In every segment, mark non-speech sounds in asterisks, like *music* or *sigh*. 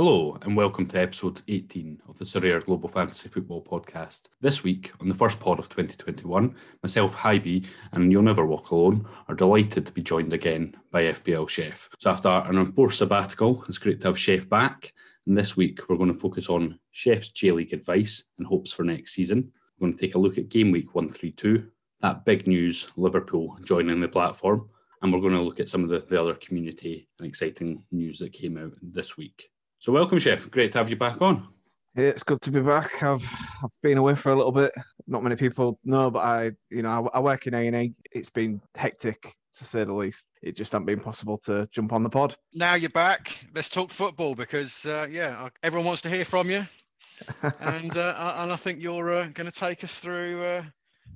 Hello, and welcome to episode 18 of the Sorare Global Fantasy Football Podcast. This week, on the first pod of 2021, myself, Hybe, and You'll Never Walk Alone are delighted to be joined again by FPL Chef. So, after an enforced sabbatical, it's great to have Chef back. And this week, we're going to focus on Chef's J League advice and hopes for next season. We're going to take a look at game week 132, that big news Liverpool joining the platform, and we're going to look at some of the, the other community and exciting news that came out this week. So, welcome, Chef. Great to have you back on. Yeah, it's good to be back. I've I've been away for a little bit. Not many people know, but I, you know, I, I work in A and E. It's been hectic to say the least. It just hasn't been possible to jump on the pod. Now you're back. Let's talk football because uh, yeah, everyone wants to hear from you, *laughs* and uh, and I think you're uh, going to take us through uh,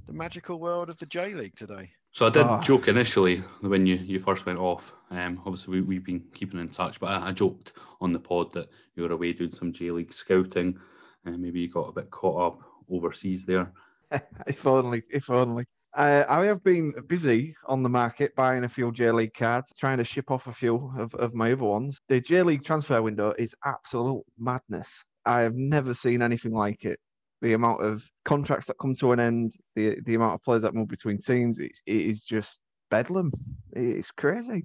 the magical world of the J League today. So I did Oh. joke initially when you, you first went off. Um, obviously, we, we've been keeping in touch, but I, I joked on the pod that you were away doing some J League scouting, and maybe you got a bit caught up overseas there. *laughs* if only, if only. Uh, I have been busy on the market buying a few J League cards, trying to ship off a few of, of my other ones. The J League transfer window is absolute madness. I have never seen anything like it. The amount of contracts that come to an end, the the amount of players that move between teams, it, it is just bedlam. It's crazy.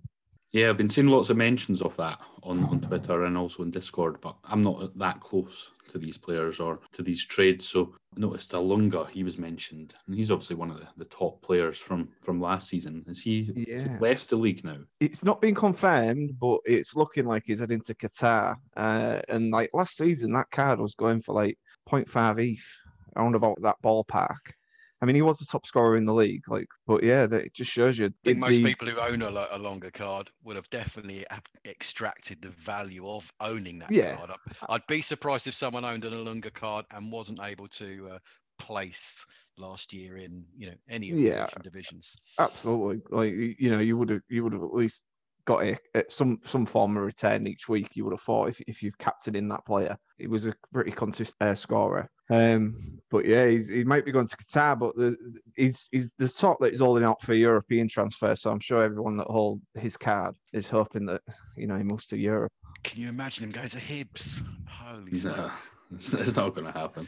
Yeah, I've been seeing lots of mentions of that on, on Twitter and also in Discord, but I'm not that close to these players or to these trades. So I noticed Olunga, he was mentioned, and he's obviously one of the, the top players from, from last season. Is he, is he left the league now? It's not been confirmed, but it's looking like he's heading to Qatar. Uh, and like last season, that card was going for like 0.5 ETH, around about that ballpark. I mean, he was the top scorer in the league, like, but yeah, that it just shows you. I think most the- people who own a, a longer card would have definitely extracted the value of owning that Yeah. card. I'd- I'd be surprised if someone owned an Olunga card and wasn't able to uh, place last year in you know any of the Yeah. Divisions. Absolutely, like you know, you would have you would have at least got a, a- some some form of return each week. You would have thought if if you've captained in that player, he was a pretty consistent uh, scorer. Um, but yeah, he's, he might be going to Qatar, but the, he's he's there's talk that he's holding out for European transfer. So I'm sure everyone that holds his card is hoping that you know he moves to Europe. Can you imagine him going to Hibs? Holy No, smokes. it's, *laughs* it's not going *laughs* to happen.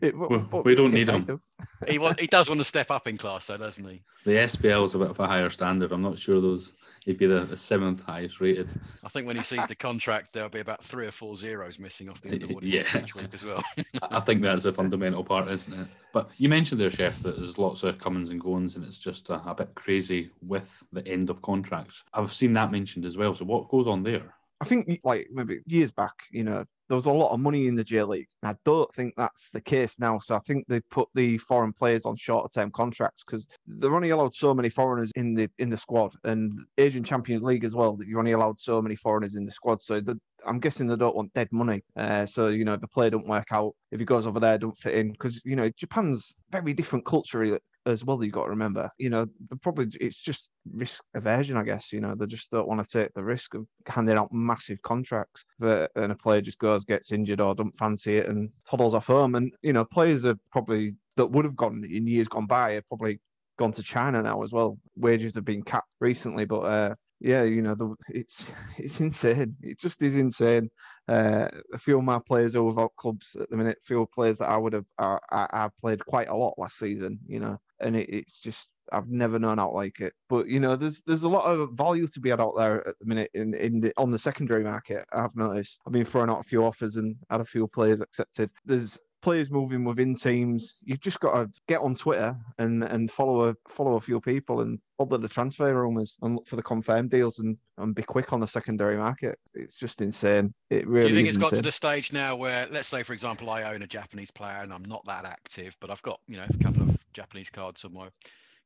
It- Well, but we don't need might him. He, he does want to step up in class though, doesn't he? The SPL is a bit of a higher standard. I'm not sure those, he'd be the, the seventh highest rated. I think when he sees the contract, there'll be about three or four zeros missing off the end of what *laughs* Yeah. each week as well. *laughs* I think that's a fundamental part, isn't it? But you mentioned there, Chef, that there's lots of comings and goings, and it's just a, a bit crazy with the end of contracts. I've seen that mentioned as well. So what goes on there? I think like maybe years back, you know, there was a lot of money in the J League. I don't think that's the case now. So I think they put the foreign players on shorter term contracts because they're only allowed so many foreigners in the in the squad, and Asian Champions League as well. That you're only allowed so many foreigners in the squad. So the, I'm guessing they don't want dead money. Uh, so you know, if the player don't work out, if he goes over there, don't fit in because you know Japan's very different culturally as well. You've got to remember, you know, probably it's just risk aversion, I guess. You know, they just don't want to take the risk of handing out massive contracts that and a player just goes, gets injured or don't fancy it and toddles off home. And you know, players are probably that would have gone in years gone by are probably gone to China now as well. Wages have been capped recently, but uh yeah, you know, the, it's *laughs* it's insane. It just is insane. Uh, a few of my players are without clubs at the minute. Few players that I would have uh, I, I played quite a lot last season. You know, and it, it's just I've never known out like it. But you know, there's there's a lot of value to be had out there at the minute in in the, on the secondary market. I've noticed. I've been throwing out a few offers and had a few players accepted. There's players moving within teams. You've just got to get on Twitter and and follow a follow a few people and follow the transfer rumors and look for the confirmed deals and and be quick on the secondary market. It's just insane. It really. Do you think it's got to the stage now where, let's say, for example, I own a Japanese player and I'm not that active, but I've got, you know, a couple of Japanese cards on my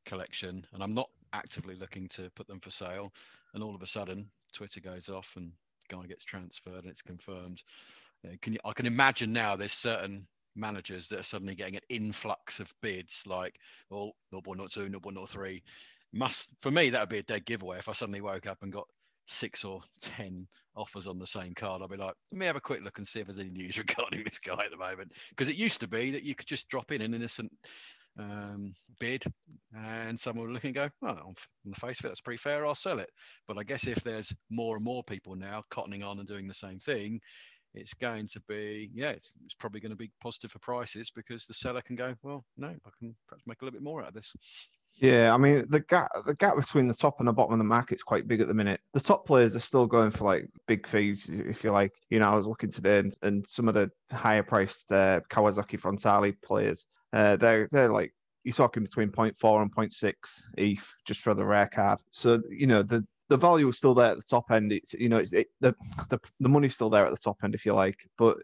collection and I'm not actively looking to put them for sale. And all of a sudden, Twitter goes off and guy gets transferred and it's confirmed. You know, can you, I can imagine now there's certain managers that are suddenly getting an influx of bids like, oh, 0.02, 0.03. Must, for me, that would be a dead giveaway if I suddenly woke up and got six or 10 offers on the same card, I'll be like, let me have a quick look and see if there's any news *laughs* regarding this guy at the moment. Because it used to be that you could just drop in an innocent um, bid, and someone will look and go, well, on the face of it, that's pretty fair. I'll sell it. But I guess if there's more and more people now cottoning on and doing the same thing, it's going to be yeah it's, it's probably going to be positive for prices because the seller can go well no i can perhaps make a little bit more out of this yeah, I mean the gap the gap between the top and the bottom of the market is quite big at the minute. The top players are still going for like big fees, if you like. You know, I was looking today, and, and some of the higher priced uh, Kawasaki Frontale players, uh, they're they're like you're talking between 0.4 and 0.6 ETH just for the rare card. So you know the the value is still there at the top end. It's you know it's it, the, the the money's still there at the top end if you like, but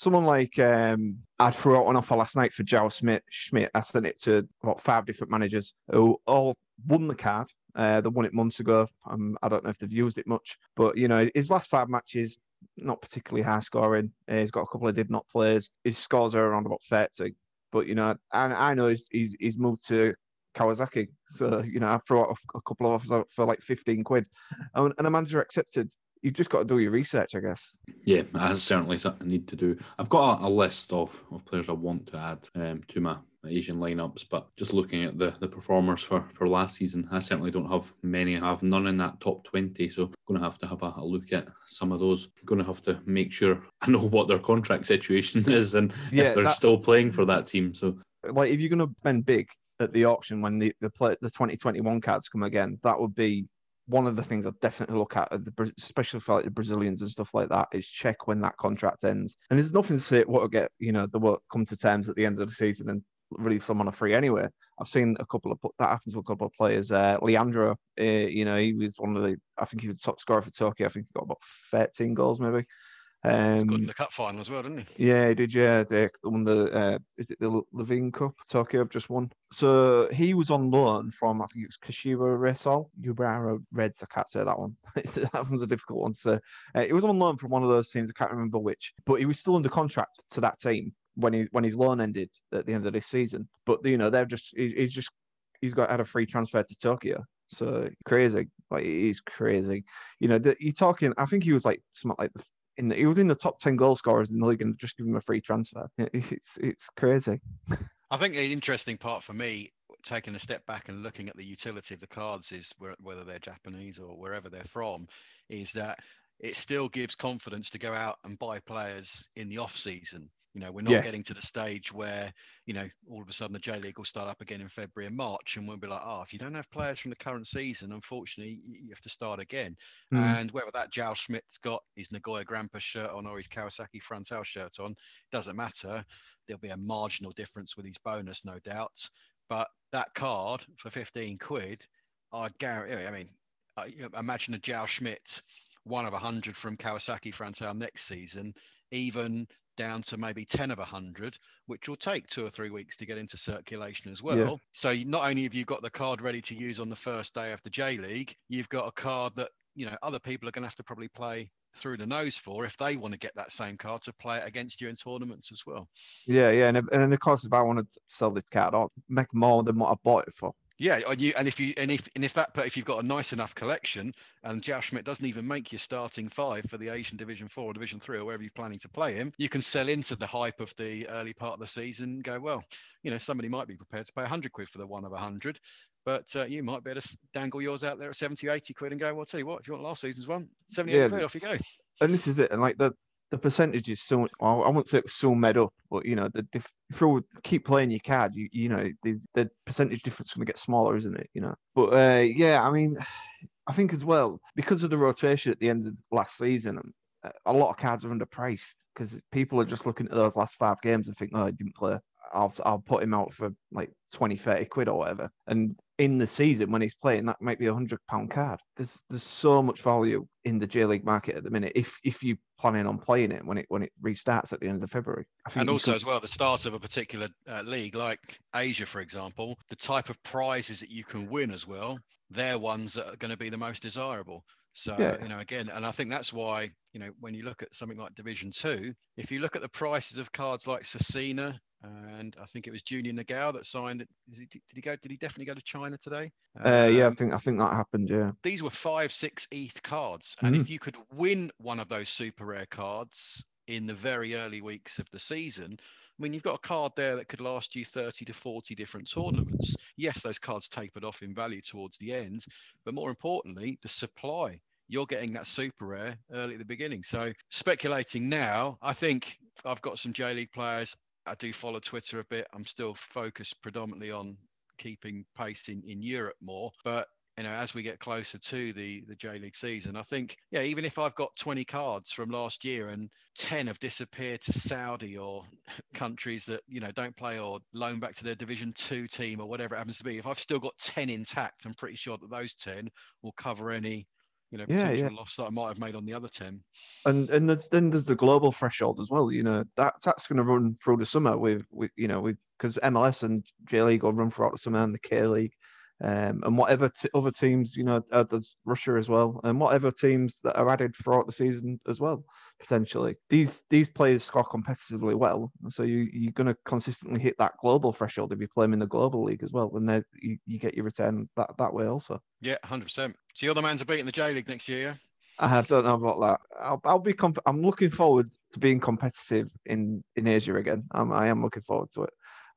someone like um, I'd throw out an offer last night for Joao Schmidt. Schmidt, I sent it to about five different managers who all won the card. Uh, they won it months ago. Um, I don't know if they've used it much, but you know his last five matches not particularly high scoring. Uh, he's got a couple of did not plays. His scores are around about thirty, but you know, and I know he's, he's he's moved to Kawasaki. So, you know, I threw out a, couple of offers out for like 15 quid and a manager accepted you've just got to do your research, I guess. Yeah, that's certainly something I need to do. I've got a, a list of, of players I want to add um, to my, my, Asian lineups, but just looking at the, the performers for, for last season, I certainly don't have many. I have none in that top 20, so I'm going to have to have a, a look at some of those. I'm going to have to make sure I know what their contract situation *laughs* is and yeah, if they're still playing for that team. So, like, if you're going to spend big at the auction when the the, play, the 2021 cards come again, that would be one of the things I'd definitely look at, especially for like the Brazilians and stuff like that, is check when that contract ends. And there's nothing to say what will get, you know, they will come to terms at the end of the season and release someone a free anyway. I've seen a couple of that happens with a couple of players. Uh, Leandro, uh, you know, he was one of the, I think he was top scorer for Tokyo. I think he got about 13 goals maybe. Um, He's good in the cup final as well, didn't he? Yeah, he did. Yeah, they won the uh, is it the Levain Cup? Tokyo have just won. So he was on loan from I think it was Kashiwa Reysol, Urawa Reds. I can't say that one. *laughs* that one's a difficult one So. Uh, he was on loan from one of those teams. I can't remember which, but he was still under contract to that team when he when his loan ended at the end of this season. But you know they've just he, he's just he's got had a free transfer to Tokyo. So crazy, like he's crazy. You know, the, you're talking. I think he was like something like the in the, he was in the top 10 goal scorers in the league and just give him a free transfer. *laughs* It's it's crazy. I think the interesting part for me, taking a step back and looking at the utility of the cards, is whether they're Japanese or wherever they're from, is that it still gives confidence to go out and buy players in the off season. You know, we're not yeah. getting to the stage where, you know, all of a sudden the J League will start up again in February and March, and we'll be like, oh, if you don't have players from the current season, unfortunately, you have to start again. Mm. And whether that Joao Schmidt's got his Nagoya Grampus shirt on or his Kawasaki Frontale shirt on, doesn't matter. There'll be a marginal difference with his bonus, no doubt. But that card for 15 quid, I'd guarantee, I mean, imagine a Joao Schmidt one of 100 from Kawasaki Frontale next season, even down to maybe 10 of 100, which will take two or three weeks to get into circulation as well. Yeah. So not only have you got the card ready to use on the first day of the J League, you've got a card that, you know, other people are going to have to probably play through the nose for if they want to get that same card to play it against you in tournaments as well. Yeah, yeah. And, if, and of course, if I want to sell this card, I'll make more than what I bought it for. Yeah, and you and if you and if and if that but if you've got a nice enough collection and Joao Schmidt doesn't even make your starting five for the Asian Division Four or Division Three or wherever you're planning to play him, you can sell into the hype of the early part of the season. go well, you know somebody might be prepared to pay 100 quid for the one of 100, but uh, you might be able to dangle yours out there at 70, 80 quid and go. Well, I'll tell you what, if you want last season's one, 78 yeah. quid, off you go. And this is it, and like the the percentage is so I won't say it was so made up, but you know, the if you keep playing your card, you you know, the, the percentage difference going to get smaller, isn't it? You know, but uh, yeah, I mean, *sighs* I think as well because of the rotation at the end of last season, uh, a lot of cards are underpriced because people are just looking at those last five games and think, oh, I didn't play. I'll I'll put him out for like 20, 30 quid or whatever. And in the season when he's playing, that might be a hundred pound card. There's there's so much value in the J League market at the minute. If if you planning on playing it when it when it restarts at the end of February, and also could... as well the start of a particular uh, league like Asia, for example, the type of prizes that you can win as well, they're ones that are going to be the most desirable. So yeah. you know, again, and I think that's why you know when you look at something like Division Two, if you look at the prices of cards like Cesinha and I think it was Junior Negão that signed it. He, did he go? Did he definitely go to China today? Uh, yeah, I um, think I think that happened. Yeah, these were five, six ETH cards, and mm. if you could win one of those super rare cards in the very early weeks of the season, I mean, you've got a card there that could last you 30 to 40 different tournaments. Yes, those cards tapered off in value towards the end, but more importantly, the supply. You're getting that super rare early at the beginning. So, speculating now, I think I've got some J League players. I do follow Twitter a bit. I'm still focused predominantly on keeping pace in, in Europe more. But you know, as we get closer to the the J League season, I think, yeah, even if I've got 20 cards from last year and 10 have disappeared to Saudi or *laughs* countries that you know don't play or loan back to their Division Two team or whatever it happens to be, if I've still got 10 intact, I'm pretty sure that those 10 will cover any you know potential yeah, yeah. loss that I might have made on the other 10. And and there's, then there's the global threshold as well. You know, that's that's going to run through the summer with with you know with because MLS and J League will run throughout the summer and the K League um, and whatever t- other teams, you know, uh, there's Russia as well, and whatever teams that are added throughout the season as well, potentially. These these players score competitively well, so you you're going to consistently hit that global threshold if you play them in the global league as well, and you, you get your return that that way also. Yeah, hundred percent. So you're the man to beat in the J League next year. Yeah? I don't know about that. I'll, I'll be. Comp- I'm looking forward to being competitive in in Asia again. I'm, I am looking forward to it.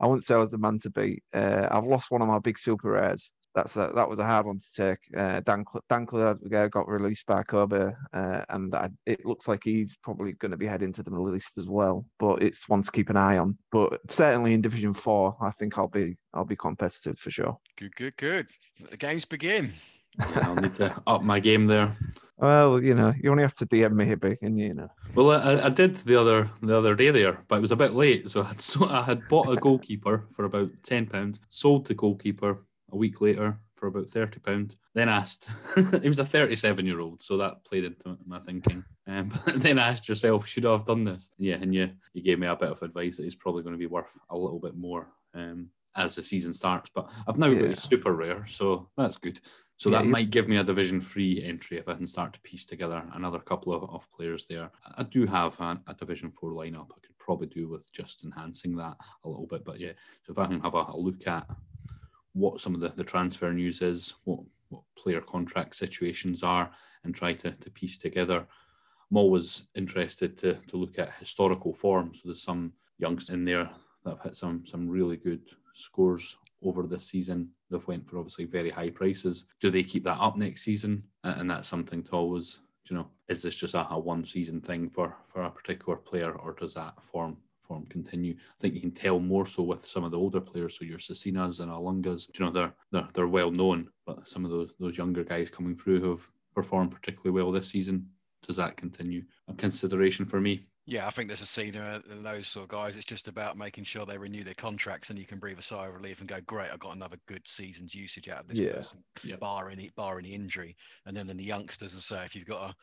I wouldn't say I was the man to beat. Uh, I've lost one of my big super rares. That's a, that was a hard one to take. Uh, Dan Dan got released by Kobe, uh, and I, it looks like he's probably going to be heading to the Middle East as well. But it's one to keep an eye on. But certainly in Division Four, I think I'll be I'll be competitive for sure. Good, good, good. The games begin. Yeah, I'll need to up my game there. Well, you know, you only have to DM me, Hippie, and you know. Well, I, I did the other the other day there, but it was a bit late, so I had *laughs* so I had bought a goalkeeper for about ten pounds, sold the goalkeeper a week later for about thirty pound. Then asked, *laughs* he was a thirty-seven year old, so that played into my thinking. Um, *laughs* but then asked yourself, should I have done this? Yeah, and you you gave me a bit of advice that he's probably going to be worth a little bit more um, as the season starts. But I've now yeah. got a super rare, so that's good. So yeah, that might give me a Division Three entry if I can start to piece together another couple of, of players there. I do have a, a Division Four lineup. I could probably do with just enhancing that a little bit. But yeah, so if I can have a, a look at what some of the, the transfer news is, what, what player contract situations are, and try to, to piece together. I'm always interested to, to look at historical form. So there's some youngsters in there that have hit some some really good scores over this season. They've went for obviously very high prices. Do they keep that up next season? And that's something to always, you know, is this just a, a one season thing for for a particular player, or does that form form continue. I think you can tell more so with some of the older players. So your Cesinhas and Olungas, you know, they're they're they're well known, but some of those those younger guys coming through who have performed particularly well this season, does that continue? A consideration for me. Yeah, I think there's a scene uh, in those sort of guys. It's just about making sure they renew their contracts, and you can breathe a sigh of relief and go, "Great, I got another good season's usage out of this yeah. person, yeah. bar any bar any injury." And then, then the youngsters, as I say, if you've got a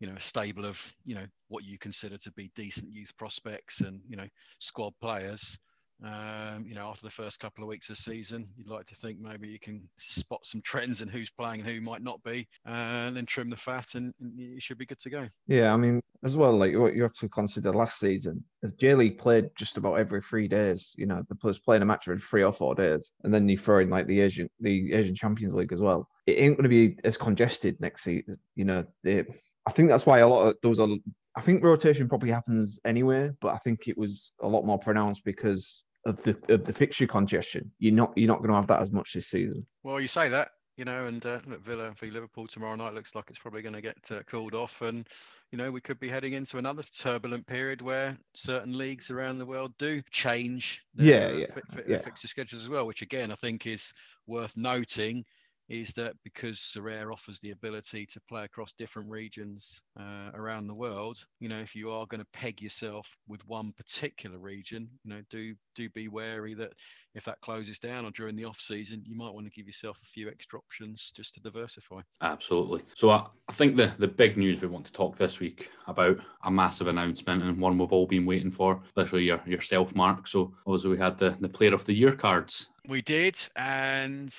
you know a stable of you know what you consider to be decent youth prospects and you know squad players um, you know after the first couple of weeks of season you'd like to think maybe you can spot some trends and who's playing and who might not be and then trim the fat and, and you should be good to go yeah i mean as well like what you have to consider last season the j league played just about every three days you know the players playing a match every three or four days and then you throw in like the asian the asian champions league as well it ain't going to be as congested next season you know it, I think that's why a lot of there was a. I think rotation probably happens anyway, but I think it was a lot more pronounced because of the of the fixture congestion. You're not you're not going to have that as much this season. Well, you say that, you know, and uh, look, Villa v Liverpool tomorrow night looks like it's probably going to get uh, called off, and you know we could be heading into another turbulent period where certain leagues around the world do change. Their, yeah, yeah, fi- fi- yeah. fixture schedules as well, which again I think is worth noting is that because Sorare offers the ability to play across different regions uh, around the world, you know, if you are going to peg yourself with one particular region, you know, do do be wary that if that closes down or during the off season, you might want to give yourself a few extra options just to diversify. Absolutely. So I, I think the the big news we want to talk this week about a massive announcement and one we've all been waiting for, literally your yourself, Mark. So obviously we had the the Player of the Year cards. We did, and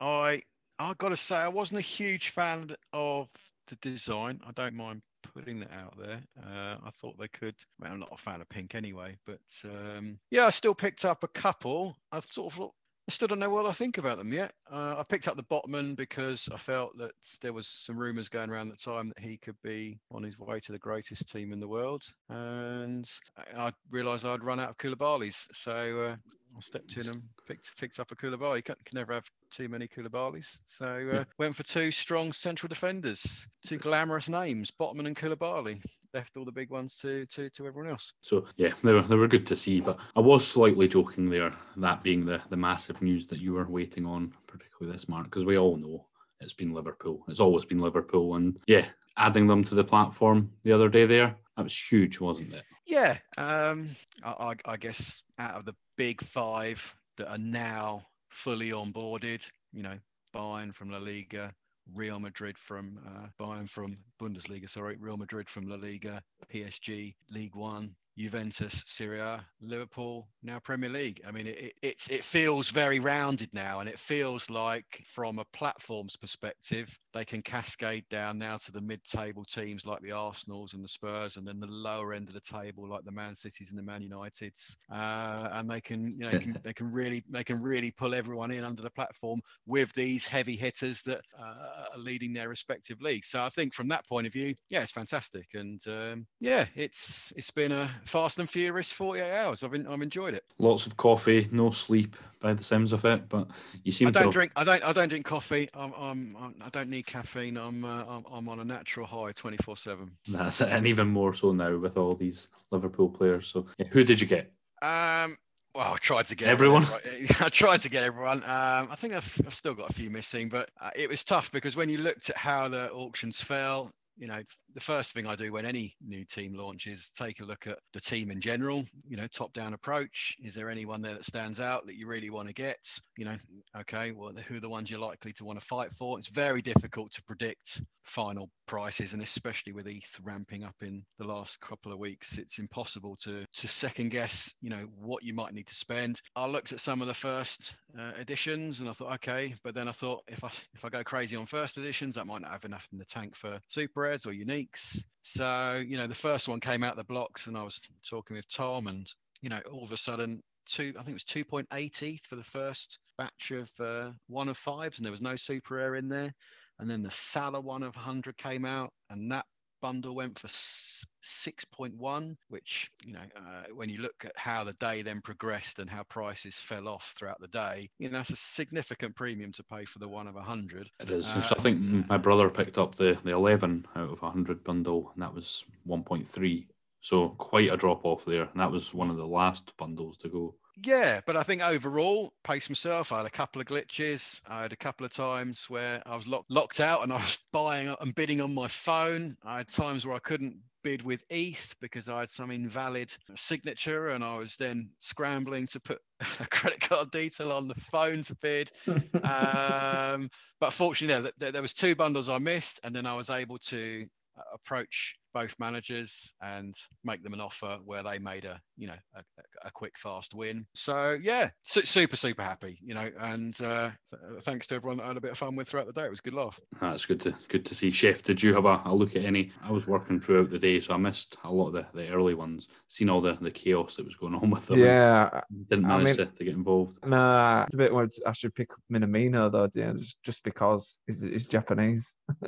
I I've got to say, I wasn't a huge fan of the design. I don't mind putting that out there. Uh, I thought they could. Well, I'm not a fan of pink anyway, but um, yeah, I still picked up a couple. I sort of I still don't know what I think about them yet. Uh, I picked up the Botman because I felt that there was some rumours going around at the time that he could be on his way to the greatest team in the world, and I realised I'd run out of Koulibalys, so uh, I stepped in and picked picked up a Koulibaly. You can, can never have too many Koulibalys, so uh, yeah. went for two strong central defenders, two glamorous names, Botman and Koulibaly left all the big ones to to to everyone else. So yeah, they were they were good to see. But I was slightly joking there, that being the the massive news that you were waiting on, particularly this mark, because we all know it's been Liverpool. It's always been Liverpool, and yeah, adding them to the platform the other day there, that was huge, wasn't it? Yeah, um, I, I guess out of the big five that are now fully onboarded, you know, Bayern from La Liga, Real Madrid from uh, Bayern from Bundesliga, sorry, Real Madrid from La Liga, PSG, League One, Juventus, Serie A, Liverpool, now Premier League. I mean, it, it, it feels very rounded now, and it feels like, from a platform's perspective, they can cascade down now to the mid-table teams like the Arsenals and the Spurs, and then the lower end of the table like the Man Cities and the Man Uniteds, uh, and they can, you know, can, they can really, they can really pull everyone in under the platform with these heavy hitters that uh, are leading their respective leagues. So I think from that point of view, yeah, it's fantastic, and um, yeah, it's it's been a fast and furious 48 hours. I've I've enjoyed it. Lots of coffee, no sleep by the sounds of it, but you seem. I don't to... drink. I don't. I don't drink coffee. I'm. I'm. I'm I don't need caffeine. I'm. Uh, I'm, I'm on a natural high, 24 seven. That's it, and even more so now with all these Liverpool players. So, yeah, who did you get? Um. Well, I tried to get everyone. *laughs* I tried to get everyone. Um, I think I've, I've still got a few missing, but uh, it was tough because when you looked at how the auctions fell, you know, the first thing I do when any new team launches, take a look at the team in general, you know, top down approach. Is there anyone there that stands out that you really want to get? You know, okay, well, who are the ones you're likely to want to fight for? It's very difficult to predict final prices and especially with ETH ramping up in the last couple of weeks it's impossible to to second guess you know what you might need to spend I looked at some of the first uh, editions and I thought okay but then I thought if I if I go crazy on first editions that might not have enough in the tank for super rares or uniques so you know the first one came out the blocks and I was talking with Tom and you know all of a sudden two I think it was 2.8 ETH for the first batch of uh, one of fives and there was no super air in there. And then the Salah one of 100 came out, and that bundle went for 6.1 which you know uh, when you look at how the day then progressed and how prices fell off throughout the day you know that's a significant premium to pay for the one of 100 it is. Uh, so i think my brother picked up the the 11 out of 100 bundle and that was 1.3 so quite a drop off there. And that was one of the last bundles to go yeah, but I think overall, pace myself. I had a couple of glitches. I had a couple of times where I was locked locked out and I was *laughs* buying and bidding on my phone. I had times where I couldn't bid with ETH because I had some invalid signature and I was then scrambling to put *laughs* a credit card detail on the phone to bid. *laughs* um, but fortunately, there, there was two bundles I missed, and then I was able to uh, approach both managers and make them an offer where they made a you know a, a quick fast win. So yeah su- super super happy you know and uh, th- thanks to everyone that I had a bit of fun with throughout the day. It was good laugh. That's good to good to see. Chef did you have a, a look at any? I was working throughout the day so i missed a lot of the, the early ones. Seen all the the chaos that was going on *laughs* with them. Yeah didn't manage I mean, to, to, get involved. nah it's a bit where i should pick minamino though yeah just, just because he's, he's japanese. *laughs*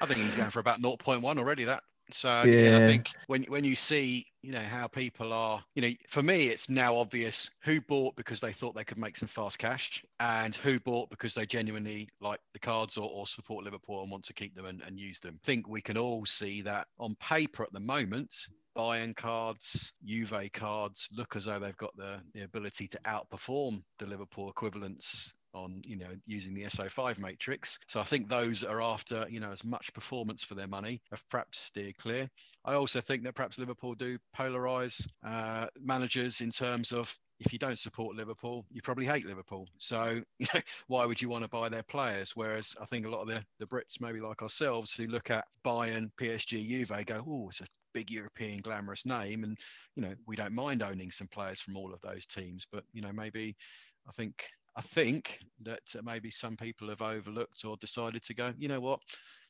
I think he's going for about 0.1 already that so yeah. I think when when you see you know how people are, you know, for me it's now obvious who bought because they thought they could make some fast cash, and who bought because they genuinely like the cards or, or support Liverpool and want to keep them and, and use them. I think we can all see that on paper at the moment. Bayern cards, Juve cards look as though they've got the, the ability to outperform the Liverpool equivalents on you know using the SO5 matrix. So I think those are after you know as much performance for their money have perhaps steered clear. I also think that perhaps Liverpool do polarize uh, managers in terms of if you don't support Liverpool, you probably hate Liverpool. So, *laughs* you know, why would you want to buy their players? Whereas I think a lot of the, the Brits, maybe like ourselves, who look at Bayern, PSG, Juve, go, oh, it's a big European glamorous name. And, you know, we don't mind owning some players from all of those teams. But, you know, maybe I think I think that uh, maybe some people have overlooked or decided to go, you know what,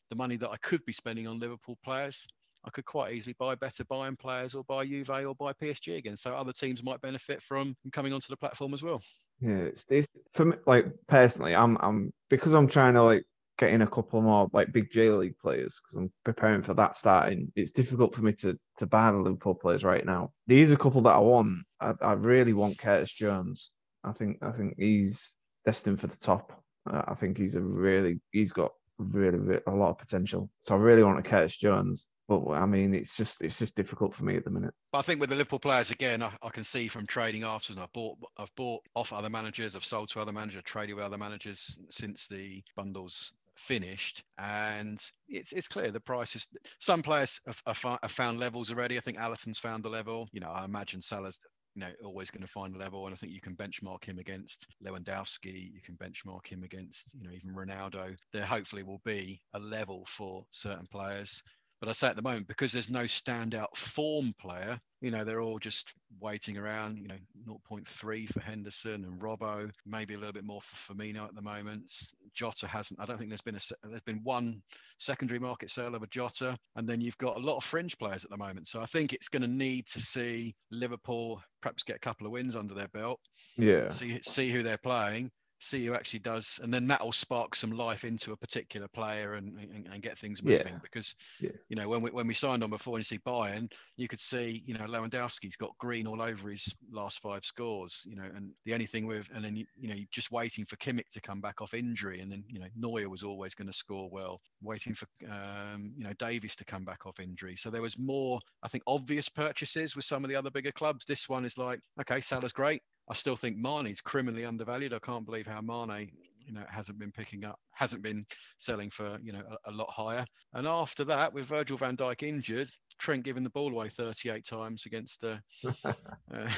the money that I could be spending on Liverpool players, I could quite easily buy better Bayern players or buy Juve or buy PSG again. So other teams might benefit from coming onto the platform as well. Yeah, it's, it's for me. Like personally, I'm I'm because I'm trying to like get in a couple more like big J League players because I'm preparing for that starting. It's difficult for me to to buy the Liverpool players right now. These are a couple that I want. I, I really want Curtis Jones. I think I think he's destined for the top. Uh, I think he's a really he's got really, really a lot of potential. So I really want to Curtis Jones. But I mean, it's just it's just difficult for me at the minute. But I think with the Liverpool players again, I, I can see from trading afterwards. I've bought I've bought off other managers, I've sold to other managers, traded with other managers since the bundles finished and it's it's clear the prices some players have, have, found levels already i think Alisson's found the level you know i imagine salah's you know always going to find a level and i think you can benchmark him against lewandowski you can benchmark him against you know even ronaldo. There hopefully will be a level for certain players but I say at the moment, because there's no standout form player, you know, they're all just waiting around, you know, 0.3 for Henderson and Robbo, maybe a little bit more for Firmino at the moment. Jota hasn't, I don't think there's been a, there's been one secondary market sale of a Jota. And then you've got a lot of fringe players at the moment. So I think it's going to need to see Liverpool perhaps get a couple of wins under their belt. Yeah. See, see who they're playing see who actually does, and then that'll spark some life into a particular player and, and, and get things moving. Yeah. Because yeah. you know when we when we signed on before and you see Bayern, you could see you know Lewandowski's got green all over his last five scores. You know, and the only thing with and then you, you know you're just waiting for Kimmich to come back off injury, and then you know Neuer was always going to score well. Waiting for um, you know Davies to come back off injury, so there was more I think obvious purchases with some of the other bigger clubs. This one is like okay, Salah's great I still think Mane's criminally undervalued. I can't believe how Mane, you know, hasn't been picking up, hasn't been selling for, you know, a, a lot higher. And after that, with Virgil van Dijk injured, Trent giving the ball away 38 times against uh, *laughs* *laughs* uh,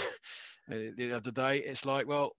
the other day, it's like, well,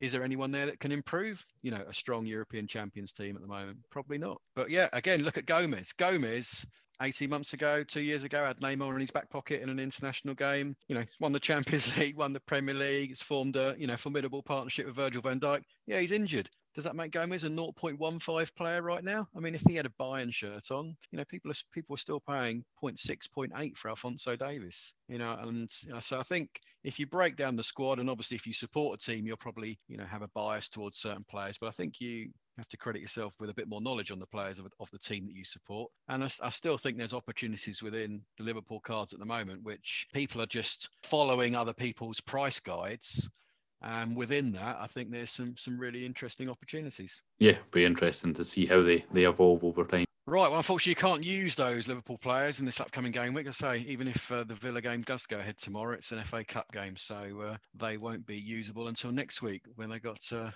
is there anyone there that can improve, you know, a strong European champions team at the moment? Probably not. But yeah, again, look at Gomez. Gomez 18 months ago, two years ago, had Neymar in his back pocket in an international game. You know, won the Champions *laughs* League, won the Premier League. He's formed a you know formidable partnership with Virgil van Dijk. Yeah, he's injured. Does that make Gomez a 0.15 player right now? I mean, if he had a Bayern shirt on, you know, people are people are still paying 0.6, 0.8 for Alphonso Davies. You know, and you know, so I think if you break down the squad, and obviously if you support a team, you'll probably you know have a bias towards certain players. But I think you have to credit yourself with a bit more knowledge on the players of, of the team that you support. And I, I, still think there's opportunities within the Liverpool cards at the moment, which people are just following other people's price guides and within that, I think there's some some really interesting opportunities. Yeah, be interesting to see how they they evolve over time. Right. Well, unfortunately, you can't use those Liverpool players in this upcoming game week. I say, even if uh, the Villa game does go ahead tomorrow, it's an FA Cup game, so uh, they won't be usable until next week when they got uh,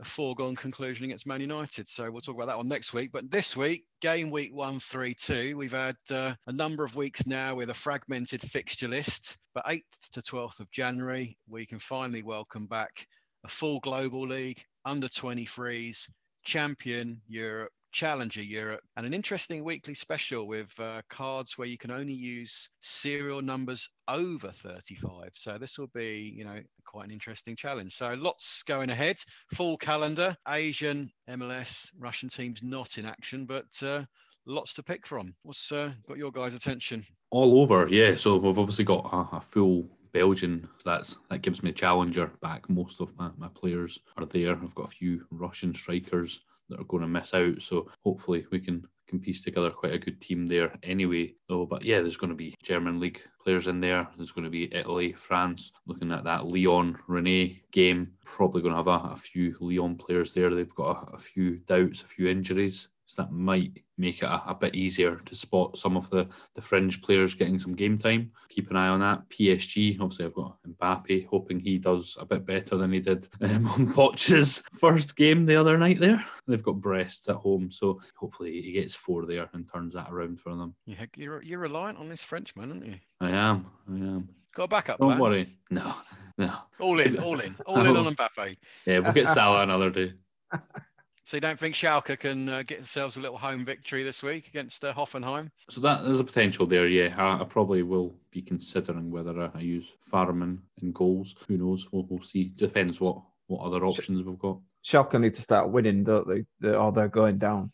a foregone conclusion against Man United. So we'll talk about that one next week. But this week, game week one, three, two, we've had uh, a number of weeks now with a fragmented fixture list. But 8th to 12th of January, we can finally welcome back a full global league, under 23s, champion Europe Challenger Europe, and an interesting weekly special with uh, cards where you can only use serial numbers over 35. So this will be, you know, quite an interesting challenge. So lots going ahead. Full calendar. Asian, MLS, Russian teams not in action, but uh, lots to pick from. What's uh, got your guys' attention? All over, yeah. So we've obviously got a, a full Belgian. That's that gives me a challenger back. Most of my, my players are there. I've got a few Russian strikers that are going to miss out. So hopefully we can can piece together quite a good team there anyway. Though, but yeah, there's going to be German league players in there. There's going to be Italy, France. Looking at that Lyon Rennes game, probably going to have a, a few Lyon players there. They've got a, a few doubts, a few injuries. So that might make it a, a, bit easier to spot some of the, the fringe players getting some game time. Keep an eye on that. PSG, obviously, I've got Mbappe, hoping he does a bit better than he did *laughs* um, on Poch's first game the other night there. They've got Brest at home, so hopefully he gets four there and turns that around for them. Yeah, you're, you're reliant on this Frenchman, aren't you? I am. I am. Got a backup Don't plan? worry. No, no. All in, *laughs* all in, all in on Mbappe. Yeah, we'll get Salah another day. *laughs* So you don't think Schalke can uh, get themselves a little home victory this week against uh, Hoffenheim? So that there's a potential there. Yeah, I, I probably will be considering whether I, I use Fährmann in goals. Who knows? We'll, we'll see. Depends what what other options we've got. Schalke need to start winning, don't they? They're, or they're going down.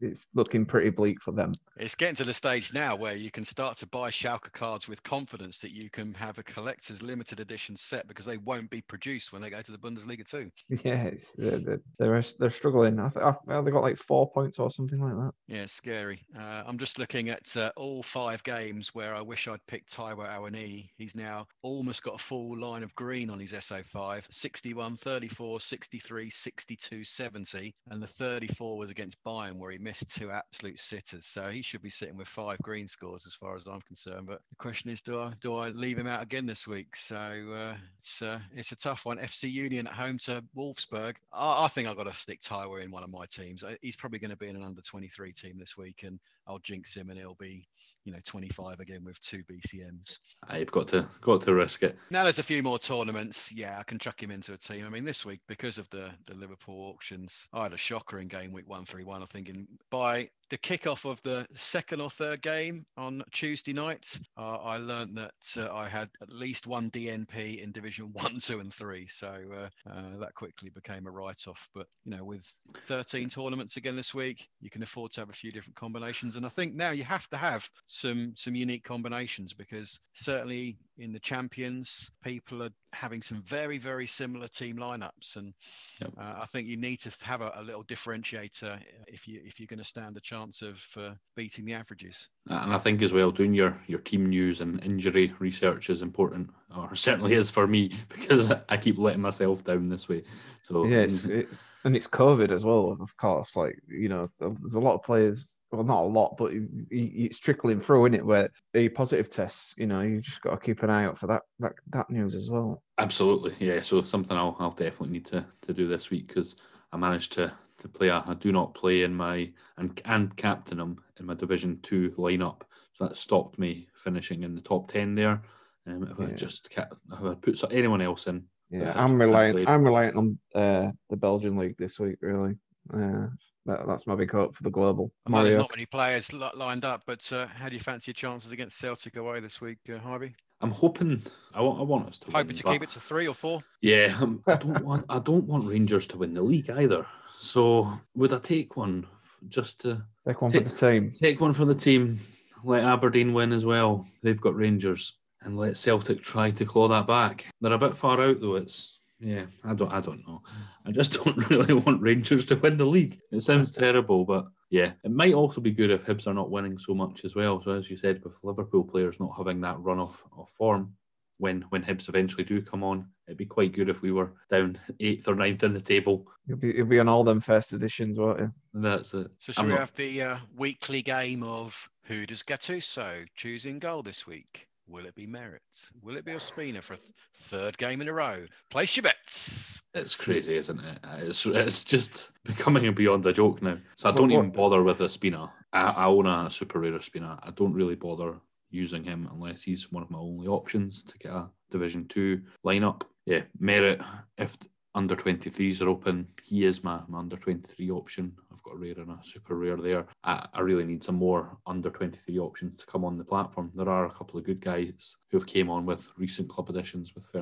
It's looking pretty bleak for them. It's getting to the stage now where you can start to buy Schalke cards with confidence that you can have a collector's limited edition set because they won't be produced when they go to the Bundesliga too. *laughs* Yeah, it's, they're, they're, they're struggling. I think they got like four points or something like that. Yeah, scary. Uh, I'm just looking at uh, all five games where I wish I'd picked Taiwo Awoniyi. He's now almost got a full line of green on his SO5 61, 34, 63, 62, 70. And the 34 was against Bayern where he missed two absolute sitters. So he should be sitting with five green scores as far as I'm concerned. But the question is, do I do I leave him out again this week? So uh, it's uh, it's a tough one. FC Union at home to Wolfsburg. I, I think I've got to stick Taiwo in one of my teams. He's probably going to be in an under 23 team this week, and I'll jinx him, and he'll be you know 25 again with two BCMs. I've got to got to risk it. Now there's a few more tournaments. Yeah, I can chuck him into a team. I mean, this week because of the the Liverpool auctions, I had a shocker in game week one three one. I'm thinking by the kickoff of the second or third game on Tuesday night, uh, I learned that uh, I had at least one DNP in Division *laughs* One, Two, and Three. So uh, uh, that quickly became a write-off. But you know, with 13 tournaments again this week, you can afford to have a few different combinations. And I think now you have to have some some unique combinations because certainly in the champions, people are having some very very similar team lineups, and yep. uh, I think you need to have a, a, little differentiator if you if you're going to stand a chance of uh, beating the averages. Uh, and I think as well, doing your your team news and injury research is important, or *laughs* certainly is for me *laughs* because I keep letting myself down this way. So yeah, um, it's, it's and it's COVID as well, of course. Like you know, there's a lot of players well, not a lot, but it's trickling through, in it? Where the positive tests, you know, you just got to keep an eye out for that that that news as well. Absolutely, yeah. So something I'll I'll definitely need to to do this week because I managed to to play a, a do not play in my and and captain them in my Division Two lineup. So that stopped me finishing in the top ten there. Um, if yeah. I just if I put anyone else in, yeah, I'm relying. I'm relying on uh, the Belgian league this week. Really, uh, that, that's my big hope for the global. I know there's not many players lined up, but uh, how do you fancy your chances against Celtic away this week, uh, Harvey? I'm hoping. I want. I want us to hoping win, to keep it to three or four. Yeah, um, I don't *laughs* want. I don't want Rangers to win the league either. So would I take one just to take one take, for the team? Take one for the team. Let Aberdeen win as well. They've got Rangers, and let Celtic try to claw that back. They're a bit far out though. It's yeah, I don't, I don't know. I just *laughs* don't really want Rangers to win the league. It sounds terrible, but yeah, it might also be good if Hibs are not winning so much as well. So as you said, with Liverpool players not having that run off of form, when when Hibs eventually do come on, it'd be quite good if we were down *laughs* eighth or ninth in the table. You'll be you'll be on all them first editions, won't you? That's it. So should I'm we not... have the uh, weekly game of who does Gattuso choosing goal this week? Will it be Meret? Will it be Ospina for a th- third game in a row? Place your bets. It's crazy, isn't it? It's, it's just becoming beyond a joke now. So I don't even bother with Ospina. I, I own a super rare Ospina. I don't really bother using him unless he's one of my only options to get a Division Two lineup. Yeah, Meret. If under 23s are open. He is my, my, under 23 option. I've got a rare and a super rare there. I, I, really need some more under 23 options to come on the platform. There are a couple of good guys who've came on with recent club additions with uh,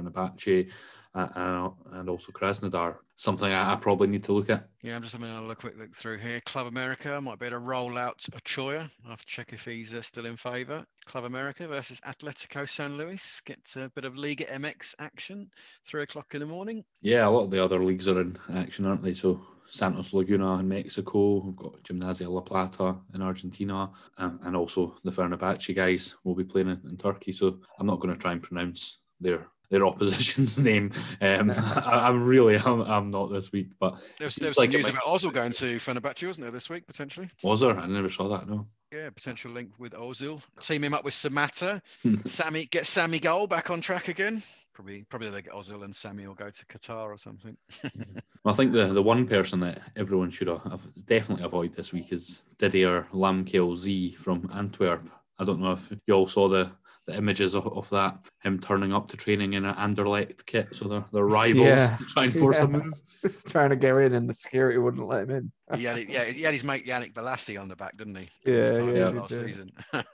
uh, and also Krasnodar. Something I, I, probably need to look at. Yeah, I'm just having a quick look through here. Club America might be able to roll out Ochoa. I'll have to check if he's uh, still in favour. Club America versus Atletico San Luis. gets a bit of Liga MX action, three o'clock in the morning. Yeah, a lot of the other leagues are in action, aren't they? So Santos Laguna in Mexico. We've got Gimnasia La Plata in Argentina, and, and also the Fenerbahce guys will be playing in, in Turkey. So I'm not going to try and pronounce their their opposition's *laughs* name. Um, *laughs* I, am really, I'm, I'm, not this week, but there was, there was like some news might... about Ozil going to Fenerbahce, wasn't there, this week potentially? Was there? I never saw that. No. Yeah, potential link with Ozil. Team him up with Samatta. *laughs* Sammy get Sammy Goal back on track again. Probably, probably they get Ozil and Sammy will go to Qatar or something. well, I think the, the one person that everyone should have definitely avoid this week is Didier Lamkel Zé from Antwerp. I don't know if you all saw the the images of, of that him turning up to training in an Anderlecht kit, so they're, they're rivals Yeah. to try and force Yeah. a move. *laughs* Trying to go in, and the security wouldn't let him in. He had, yeah, he had his mate Yannick Bolasie on the back, didn't he? Yeah, This yeah, last season. *laughs*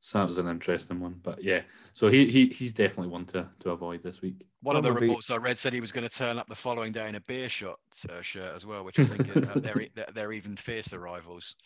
So that was an interesting one. But yeah, so he, he he's definitely one to, to avoid this week. One of the One of the- reports I read said he was going to turn up the following day in a Beerschot uh, shirt as well, which I think uh, they're, *laughs* they're- they're even fiercer rivals.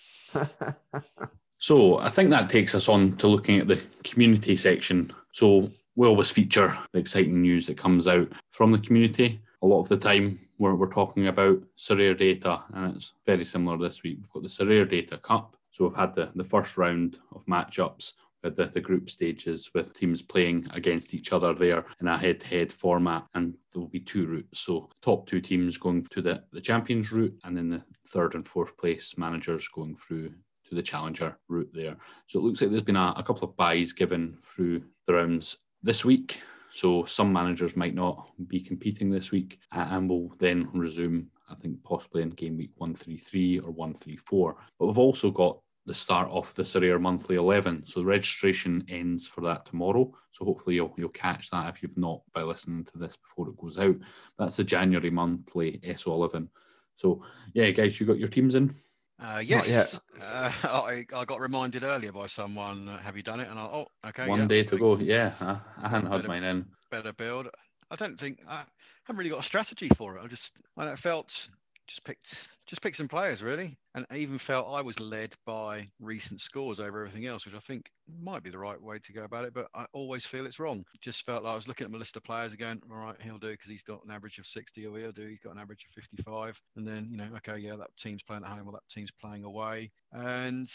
So I think that takes us on to looking at the community section. So we always feature the exciting news that comes out from the community. A lot of the time we're, we're talking about SorareData, and it's very similar this week. We've got the SorareData Cup. So we've had the, the first round of matchups with the, the group stages with teams playing against each other there in a head-to-head format and there will be two routes so top two teams going to the, the champions route and then the third and fourth place managers going through to the challenger route there so it looks like there's been a, a couple of byes given through the rounds this week so some managers might not be competing this week and will then resume I think possibly in game week 133 or 134 but we've also got the start of the Sorare Monthly 11. So registration ends for that tomorrow. So hopefully you'll, you'll catch that if you've not by listening to this before it goes out. That's the January Monthly SO11. So yeah, guys, you got your teams in? Uh, yet. yes, uh, *laughs* I, I got reminded earlier by someone, uh, have you done it? And I, oh, okay. One yeah, day to go. Yeah, I, I hadn't had mine in. Better build. I don't think, I haven't really got a strategy for it. I just, I felt, just picked, just picked some players really. And I even felt I was led by recent scores over everything else, which I think might be the right way to go about it. But I always feel it's wrong. Just felt like I was looking at my list of players again. All right, he'll do because he's got an average of 60, or he'll do. He's got an average of 55. And then, you know, okay, yeah, that team's playing at home or that team's playing away. And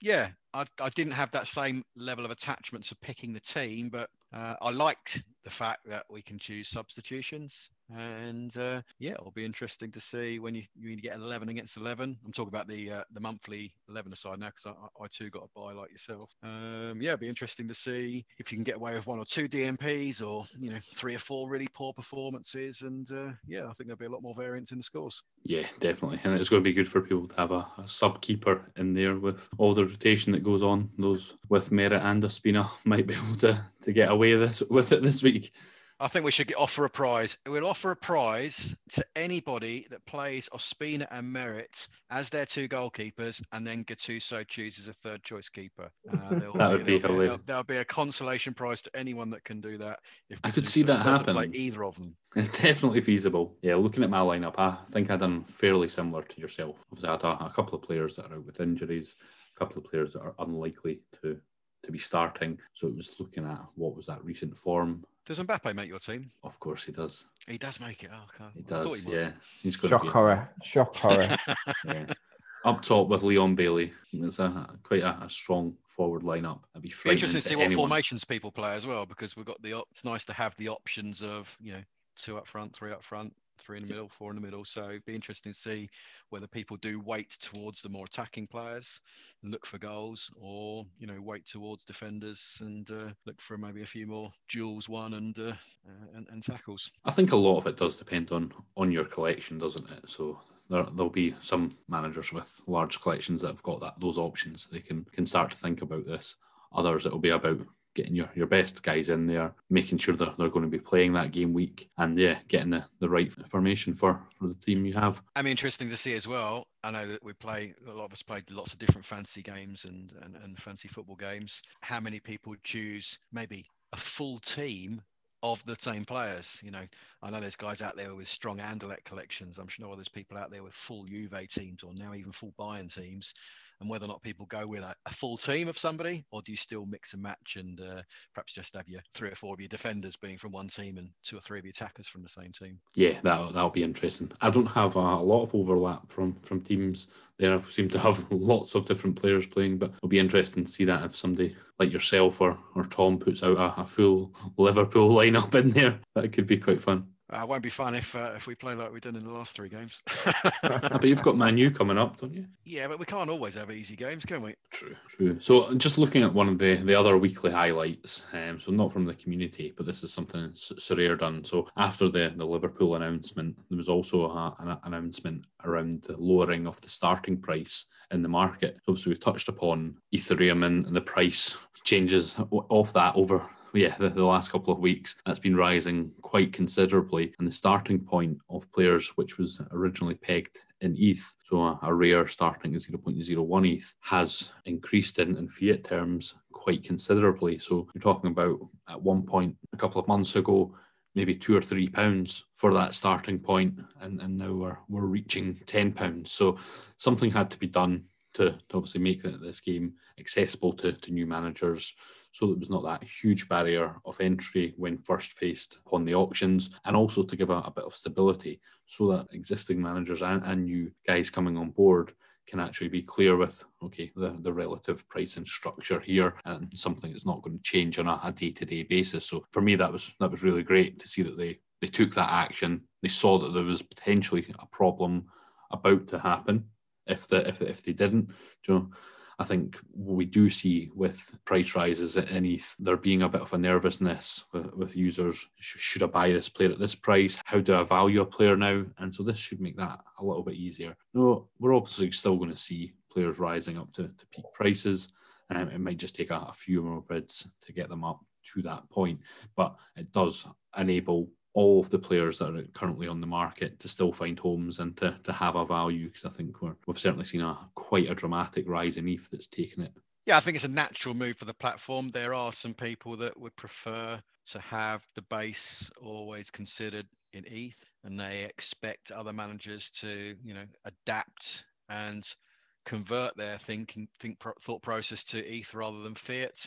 yeah, I, I didn't have that same level of attachment to picking the team, but uh, I liked the fact that we can choose substitutions. And uh, yeah, it'll be interesting to see when you, you need to get 11 against 11. I'm talking about the uh, the monthly 11 aside now because I, I too got a bye like yourself. Um, yeah, it'll be interesting to see if you can get away with one or two DNPs or you know three or four really poor performances. And uh, yeah, I think there'll be a lot more variance in the scores. Yeah, definitely. And it's going to be good for people to have a, a sub keeper in there with all the rotation that goes on. Those with Meret and Ospina *laughs* might be able to, to get away this with it this week. I think we should get, offer a prize. We'll offer a prize to anybody that plays Ospina and Meret as their two goalkeepers, and then Gattuso chooses a third choice keeper. Uh, *laughs* there'll That would be there'll hilarious. There'll, there'll be a consolation prize to anyone that can do that. If I could see that doesn't Play happen. either of them. *laughs* It's definitely feasible. Yeah, looking at my lineup, I think I've done fairly similar to yourself. I've had a, a couple of players that are out with injuries, a couple of players that are unlikely to to be starting. So it was looking at what was that recent form. Does Mbappe make your team? Of course, he does. He does make it. Oh, okay. He I thought does. might. yeah, he's going to Shock be horror. Shock horror. *laughs* *laughs* yeah. up top with Leon Bailey. It's a quite a, a strong forward lineup. I'd be Be interesting to see to what anyone. formations people play as well, because we've got the. op- It's nice to have the options of you know two up front, three up front, three in the middle, four in the middle. So it'd be interesting to see whether people do weight towards the more attacking players and look for goals, or you know weight towards defenders and uh, look for maybe a few more duels won and, uh, uh, and and tackles. I think a lot of it does depend on on your collection, doesn't it? So there, there'll be some managers with large collections that have got that those options. They can can start to think about this. Others, it'll be about getting your, your best guys in there, making sure that they're going to be playing that game week, and yeah, getting the, the right formation for for the team you have. I mean, interesting to see as well. I know that we play a lot of us played lots of different fancy games and, and, and fancy football games. How many people choose maybe a full team of the same players? You know, I know there's guys out there with strong Anderlecht collections. I'm sure there's people out there with full Juve teams or now even full Bayern teams. And whether or not people go with a, a full team of somebody, or do you still mix and match and uh, perhaps just have your three or four of your defenders being from one team and two or three of your attackers from the same team? Yeah, that that'll be interesting. I don't have a, a lot of overlap from from teams. There, I seem to have *laughs* lots of different players playing, but it'll be interesting to see that if somebody like yourself or or Tom puts out a, a full Liverpool *laughs* lineup in there, that could be quite fun. Uh, won't be fun if uh, if we play like we've done in the last three games. but you've got Manu coming up, don't you? Yeah, but we can't always have easy games, can we? True, true. So just looking at one of the, the other weekly highlights, um, so not from the community, but this is something Sorare done. So after the, the Liverpool announcement, there was also a, an announcement around the lowering of the starting price in the market. So obviously we've touched upon Ethereum and, and the price changes of that over yeah, the, the, last couple of weeks, that's been rising quite considerably. And the starting point of players, which was originally pegged in ETH, so a, a rare starting at 0.01 ETH, has increased in, in fiat terms quite considerably. So you're talking about at one point a couple of months ago, maybe two or three pounds for that starting point, and, and now we're we're reaching ten pounds. So something had to be done to, to obviously make this game accessible to, to new managers so that it was not that huge barrier of entry when first faced on the auctions, and also to give a, a bit of stability so that existing managers and, and, new guys coming on board can actually be clear with okay the, the relative pricing structure here and something that's not going to change on a, a day-to-day basis. So for me that was that was really great to see that they they took that action. They saw that there was potentially a problem about to happen if the if, if they didn't. You know I think we do see with price rises in ETH, there being a bit of a nervousness with, with, users. Should I buy this player at this price? How do I value a player now? And so this should make that a little bit easier. No, we're obviously still going to see players rising up to, to peak prices. Um, it might just take a, a few more bids to get them up to that point, but it does enable all of the players that are currently on the market to still find homes and to, to have a value because I think we have certainly seen a quite a dramatic rise in ETH that's taken it. Yeah, I think it's a natural move for the platform. There are some people that would prefer to have the base always considered in ETH, and they expect other managers to, you know, adapt and convert their thinking think thought process to ETH rather than fiat.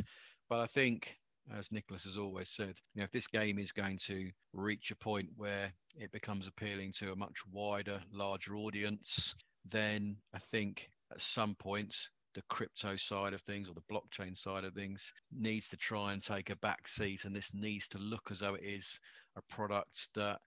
But I think as Nicolas has always said, you know, if this game is going to reach a point where it becomes appealing to a much wider, larger audience, then I think at some point the crypto side of things or the blockchain side of things needs to try and take a back seat and this needs to look as though it is a product that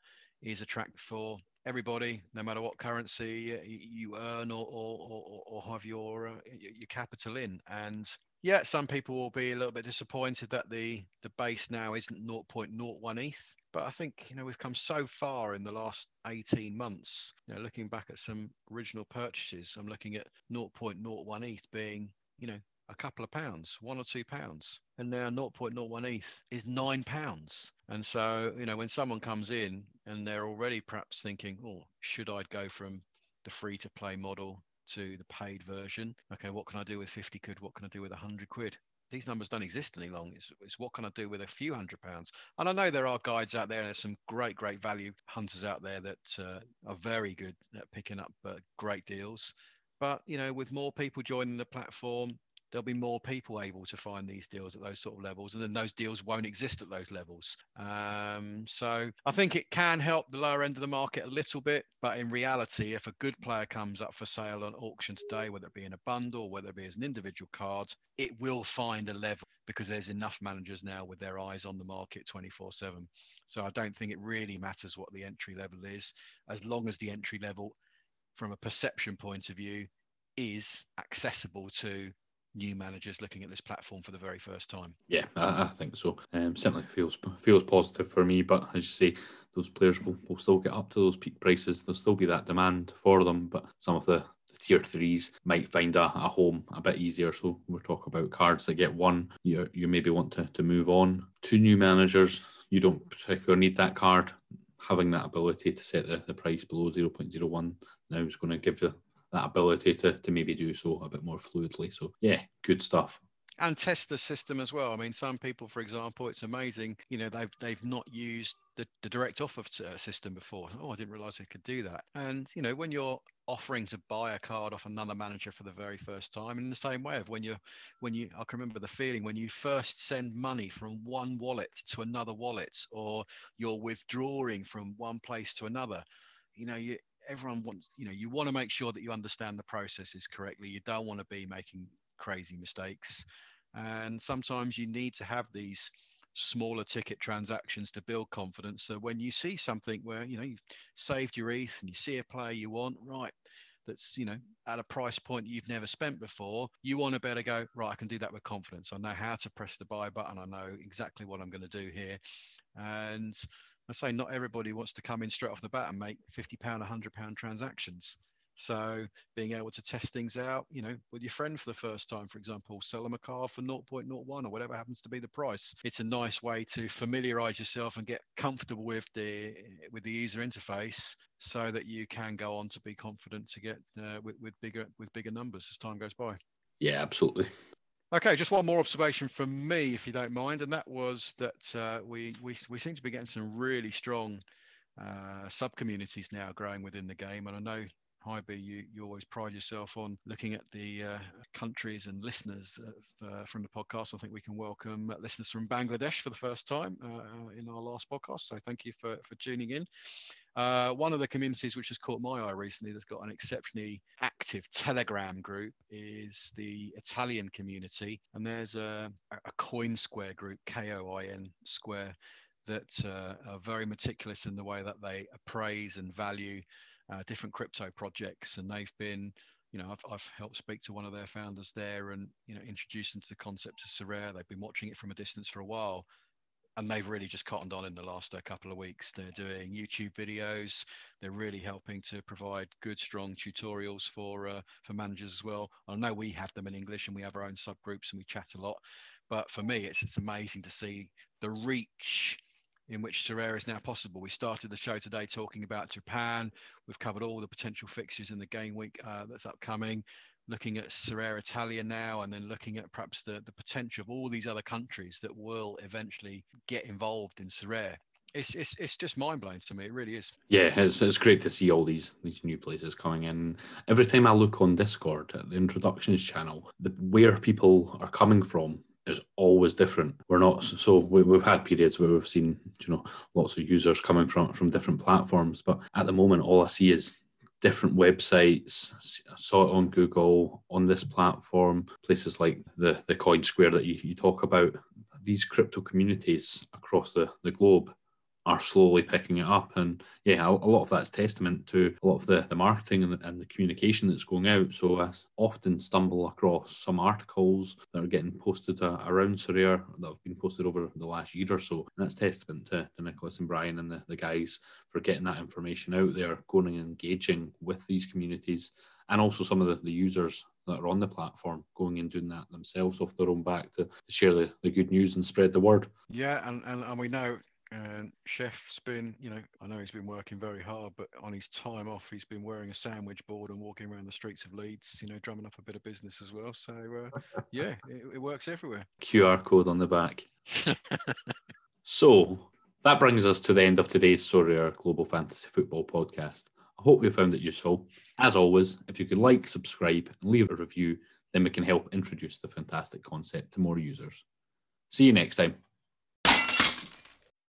is attractive for everybody no matter what currency you earn or, or, or, or have your uh, your capital in. And yeah, some people will be a little bit disappointed that the the base now isn't 0.01 ETH. But I think you know we've come so far in the last 18 months. You know, looking back at some original purchases, I'm looking at 0.01 ETH being you know a couple of pounds, one or two pounds, and now 0.01 ETH is nine pounds. And so you know when someone comes in and they're already perhaps thinking, oh, should I go from the free to play model to the paid version. Okay, what can I do with 50 quid? What can I do with 100 quid? These numbers don't exist any longer. It's, it's what can I do with a few hundred pounds? And I know there are guides out there, and there's some great, great value hunters out there that uh, are very good at picking up uh, great deals. But you know, with more people joining the platform, there'll be more people able to find these deals at those sort of levels, and then those deals won't exist at those levels. Um, so I think it can help the lower end of the market a little bit, but in reality, if a good player comes up for sale on auction today, whether it be in a bundle, whether it be as an individual card, it will find a level because there's enough managers now with their eyes on the market 24 7. So I don't think it really matters what the entry level is, as long as the entry level, from a perception point of view, is accessible to new managers looking at this platform for the very first time. Yeah, I, I think so. Um, certainly feels feels positive for me. But as you say, those players will, will still get up to those peak prices. There'll still be that demand for them, but some of the, the tier threes might find a, a home a bit easier. So we're talking about cards that get one. You you maybe want to, to move on to new managers. You don't particularly need that card. Having that ability to set the, the price below 0.01 now is going to give you that ability to, to maybe do so a bit more fluidly. So yeah, good stuff and test the system as well. I mean, some people, for example, it's amazing. You know, they've they've not used the, the direct offer system before. Oh, I didn't realize they could do that. And you know, when you're offering to buy a card off another manager for the very first time, in the same way of when you're when you I can remember the feeling when you first send money from one wallet to another wallet, or you're withdrawing from one place to another. You know, you everyone wants, you know, you want to make sure that you understand the processes correctly. You don't want to be making crazy mistakes. And sometimes you need to have these smaller ticket transactions to build confidence. So when you see something where you know you've saved your ETH and you see a player you want, right, that's you know at a price point you've never spent before, you want to better go right. I can do that with confidence. I know how to press the buy button. I know exactly what I'm going to do here, and I say not everybody wants to come in straight off the bat and make fifty pound, hundred pound transactions. So being able to test things out, you know, with your friend for the first time, for example, sell them a car for 0.01 or whatever happens to be the price. It's a nice way to familiarize yourself and get comfortable with the with the user interface so that you can go on to be confident to get uh, with, with bigger with bigger numbers as time goes by. Yeah, absolutely. Okay, just one more observation from me, if you don't mind, and that was that uh, we, we we seem to be getting some really strong uh, sub communities now growing within the game, and I know Hibe, you, you always pride yourself on looking at the uh, countries and listeners of, uh, from the podcast. I think we can welcome listeners from Bangladesh for the first time uh, in our last podcast. So thank you for, for tuning in. Uh, one of the communities which has caught my eye recently that's got an exceptionally active Telegram group is the Italian community. And there's a, a Koin Square group, K O I N Square, that uh, are very meticulous in the way that they appraise and value uh, different crypto projects, and they've been, you know, I've, I've helped speak to one of their founders there, and you know, introduce them to the concept of Sorare. They've been watching it from a distance for a while, and they've really just cottoned on in the last uh, couple of weeks. They're doing YouTube videos. They're really helping to provide good, strong tutorials for uh, for managers as well. I know we have them in English, and we have our own subgroups, and we chat a lot. But for me, it's it's amazing to see the reach in which Sorare is now possible. We started the show today talking about Japan. We've covered all the potential fixtures in the game week uh, that's upcoming, looking at Sorare Italia now, and then looking at perhaps the, the potential of all these other countries that will eventually get involved in Sorare. It's, it's, it's just mind blowing to me. It really is. Yeah, it's, it's great to see all these these new places coming in. Every time I look on Discord at the introductions channel, the, where people are coming from is always different. We're not so we, have had periods where we've seen you know lots of users coming from from different platforms, but at the moment all I see is different websites. Saw it on Google on this platform, places like the the Koin Square that you, you talk about. These crypto communities across the, the globe are slowly picking it up. And yeah, a, lot of that's testament to a lot of the, the marketing and the, and the communication that's going out. So I often stumble across some articles that are getting posted uh, around Sorare that have been posted over the last year or so. And that's testament to, to Nicolas and Brian and the, the guys for getting that information out there, going and engaging with these communities and also some of the, the users that are on the platform going and doing that themselves off their own back to, to share the, the good news and spread the word. Yeah, and, and, and we know and Chef's been, you know, I know he's been working very hard, but on his time off, he's been wearing a sandwich board and walking around the streets of Leeds, you know, drumming up a bit of business as well. So, uh, *laughs* yeah, it, it works everywhere. QR code on the back. *laughs* so that brings us to the end of today's Sorare Global Fantasy Football podcast. I hope you found it useful. As always, if you could like, subscribe, and leave a review, then we can help introduce the fantastic concept to more users. See you next time.